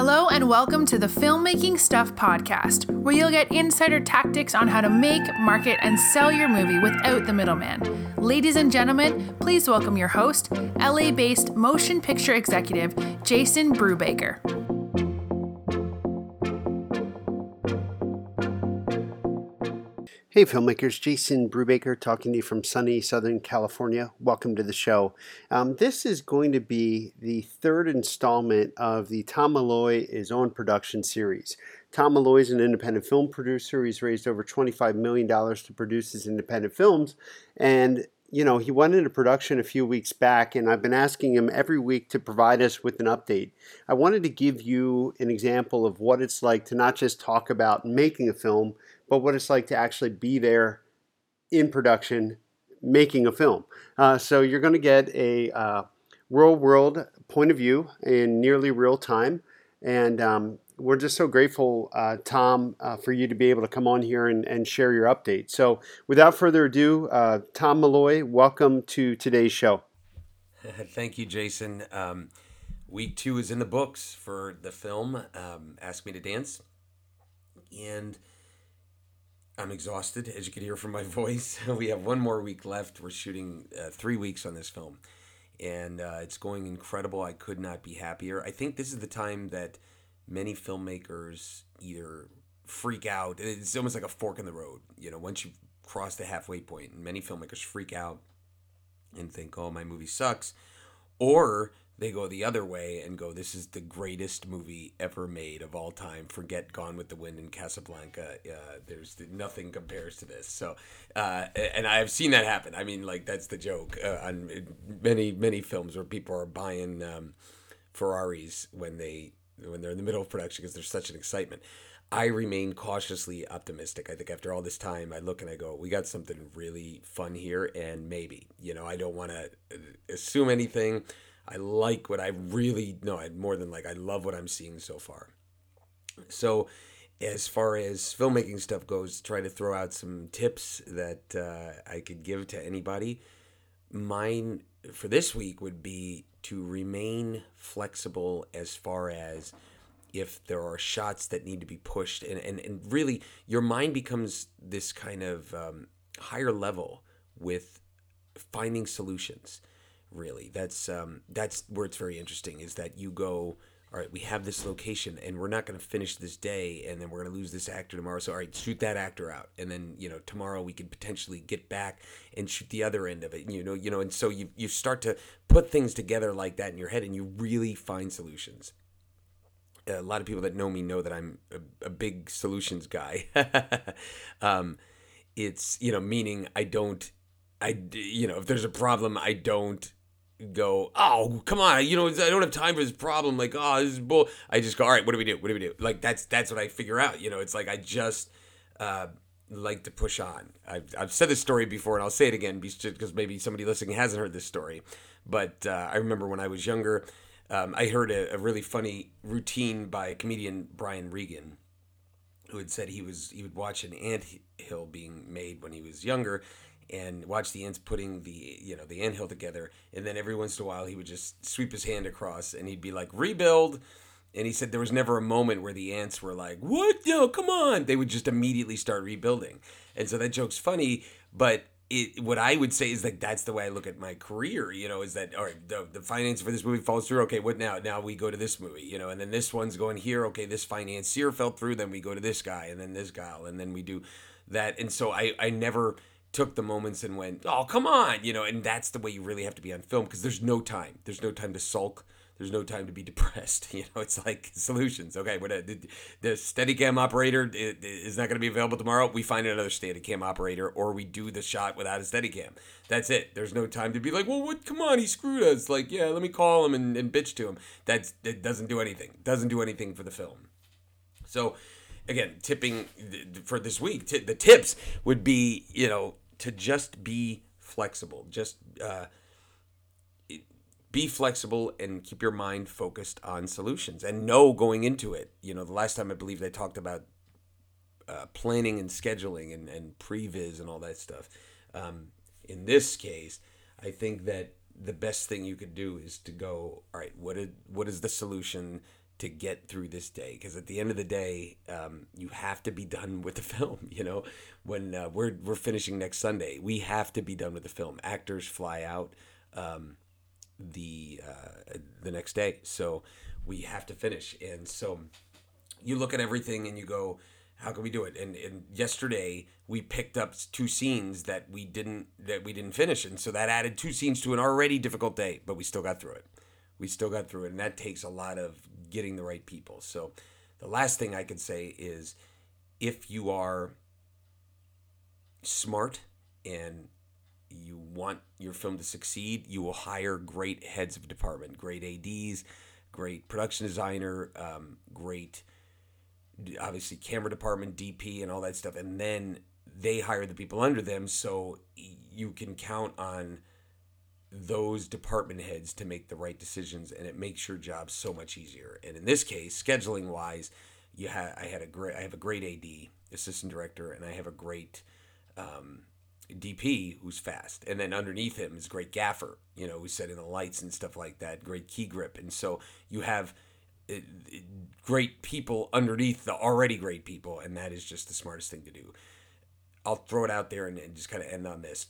Hello, and welcome to the Filmmaking Stuff podcast, where you'll get insider tactics on how to make, market, and sell your movie without the middleman. Ladies and gentlemen, please welcome your host, LA based motion picture executive, Jason Brubaker. Hey, filmmakers, Jason Brubaker talking to you from sunny Southern California. Welcome to the show. Um, this is going to be the third installment of the Tom Malloy is on production series. Tom Malloy is an independent film producer. He's raised over $25 million to produce his independent films. And, you know, he went into production a few weeks back, and I've been asking him every week to provide us with an update. I wanted to give you an example of what it's like to not just talk about making a film but what it's like to actually be there in production making a film. Uh, so you're going to get a uh, real world point of view in nearly real time. And um, we're just so grateful, uh, Tom, uh, for you to be able to come on here and, and share your update. So without further ado, uh, Tom Malloy, welcome to today's show. Thank you, Jason. Um, week two is in the books for the film um, Ask Me to Dance. And I'm exhausted, as you can hear from my voice. we have one more week left. We're shooting uh, three weeks on this film, and uh, it's going incredible. I could not be happier. I think this is the time that many filmmakers either freak out. It's almost like a fork in the road. You know, once you cross the halfway point, many filmmakers freak out and think, "Oh, my movie sucks," or they go the other way and go, "This is the greatest movie ever made of all time." Forget Gone with the Wind and Casablanca. Uh, there's nothing compares to this. So, uh, and I've seen that happen. I mean, like that's the joke uh, on many many films where people are buying um, Ferraris when they when they're in the middle of production because there's such an excitement. I remain cautiously optimistic. I think after all this time, I look and I go, we got something really fun here, and maybe, you know, I don't want to assume anything. I like what I really know, more than like I love what I'm seeing so far. So, as far as filmmaking stuff goes, try to throw out some tips that uh, I could give to anybody. Mine for this week would be to remain flexible as far as if there are shots that need to be pushed. And, and, and really your mind becomes this kind of um, higher level with finding solutions really. That's um, that's where it's very interesting is that you go all right we have this location and we're not going to finish this day and then we're going to lose this actor tomorrow. So all right shoot that actor out. And then you know tomorrow we can potentially get back and shoot the other end of it you know you know and so you you start to put things together like that in your head and you really find solutions. A lot of people that know me know that I'm a, a big solutions guy. Um, it's you know meaning I don't I you know if there's a problem I don't go, oh come on, you know I don't have time for this problem. Like oh this is bull. I just go, all right, what do we do? What do we do? Like that's that's what I figure out. You know, it's like I just uh, like to push on. I've I've said this story before, and I'll say it again because maybe somebody listening hasn't heard this story. But uh, I remember when I was younger, um, I heard a, a really funny routine by comedian Brian Regan, who had said he was he would watch an ant hill being made when he was younger and watch the ants putting the you know the ant hill together and then every once in a while he would just sweep his hand across and he'd be like rebuild and he said there was never a moment where the ants were like what no come on they would just immediately start rebuilding and so that joke's funny but it, what I would say is like that's the way I look at my career. You know, is that all right? The, the finance for this movie falls through. Okay, what now? Now we go to this movie. You know, and then this one's going here. Okay, this financier fell through. Then we go to this guy, and then this guy, and then we do that. And so I I never took the moments and went, oh, come on, you know, and that's the way you really have to be on film because there's no time. There's no time to sulk. There's no time to be depressed. You know, it's like solutions. Okay, what uh, the, the Steadicam operator is not going to be available tomorrow. We find another Steadicam operator, or we do the shot without a Steadicam. That's it. There's no time to be like, well, what? Come on, he screwed us. Like, yeah, let me call him and, and bitch to him. That's that doesn't do anything. Doesn't do anything for the film. So again, tipping for this week, t- the tips would be, you know, to just be flexible. Just uh, be flexible and keep your mind focused on solutions and know going into it. You know, the last time I believe they talked about uh, planning and scheduling and, and previs and all that stuff. Um, in this case, I think that the best thing you could do is to go, all right, what is, what is the solution? To get through this day because at the end of the day um, you have to be done with the film you know? When uh, we're, we're finishing next sunday we have to be done with the film. Actors fly out um, the uh, the next day. So we have to finish. And so you look at everything and you go how can we do it? And, and yesterday we picked up two scenes that we didn't that we didn't finish. And so that added two scenes to an already difficult day but we still got through it. We still got through it. And that takes a lot of getting the right people. So the last thing i can say is if you are smart and you want your film to succeed you will hire great heads of department great ads great production designer um, great obviously camera department, DP, and all that stuff, and then they hire the people under them, so you can count on those department heads to make the right decisions, and it makes your job so much easier. And in this case, scheduling wise, you had I had a great I have a great AD assistant director, and I have a great um, DP who's fast, and then underneath him is great gaffer, you know, who's setting the lights and stuff like that, great key grip, and so you have great people underneath the already great people, and that is just the smartest thing to do. I'll throw it out there and, and just kind of end on this.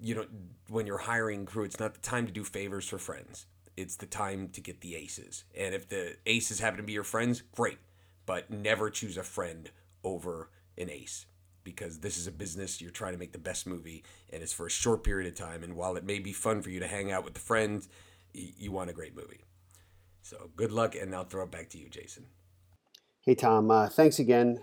You know, when you're hiring crew, it's not the time to do favors for friends. It's the time to get the aces. And if the aces happen to be your friends, great. But never choose a friend over an ace because this is a business. You're trying to make the best movie, and it's for a short period of time. And while it may be fun for you to hang out with the friends, you want a great movie. So good luck, and I'll throw it back to you, Jason. Hey, Tom. Uh, thanks again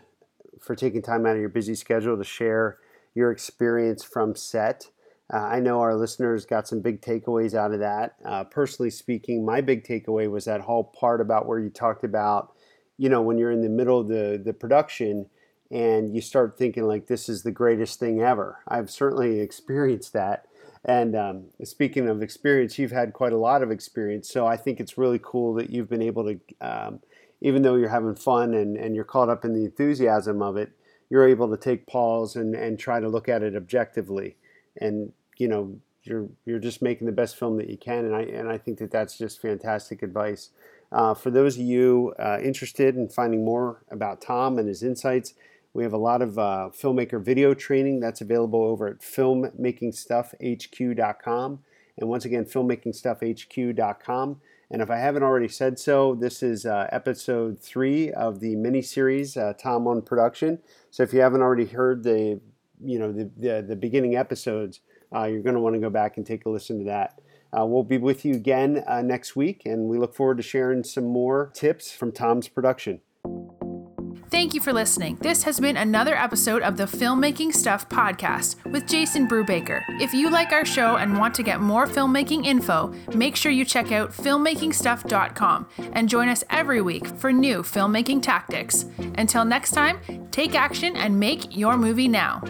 for taking time out of your busy schedule to share your experience from set. Uh, I know our listeners got some big takeaways out of that. Uh, personally speaking, my big takeaway was that whole part about where you talked about, you know, when you're in the middle of the, the production and you start thinking like this is the greatest thing ever. I've certainly experienced that. And um, speaking of experience, you've had quite a lot of experience. So I think it's really cool that you've been able to, um, even though you're having fun and, and you're caught up in the enthusiasm of it, you're able to take pause and, and try to look at it objectively. And, you know, you're, you're just making the best film that you can. And I, and I think that that's just fantastic advice. Uh, for those of you uh, interested in finding more about Tom and his insights, we have a lot of uh, filmmaker video training that's available over at filmmakingstuffhq.com. And once again, filmmakingstuffhq.com. And if I haven't already said so, this is uh, episode three of the mini series uh, Tom on Production. So if you haven't already heard the, you know, the the, the beginning episodes, uh, you're going to want to go back and take a listen to that. Uh, we'll be with you again uh, next week, and we look forward to sharing some more tips from Tom's production. Thank you for listening. This has been another episode of the Filmmaking Stuff podcast with Jason Brubaker. If you like our show and want to get more filmmaking info, make sure you check out filmmakingstuff.com and join us every week for new filmmaking tactics. Until next time, take action and make your movie now.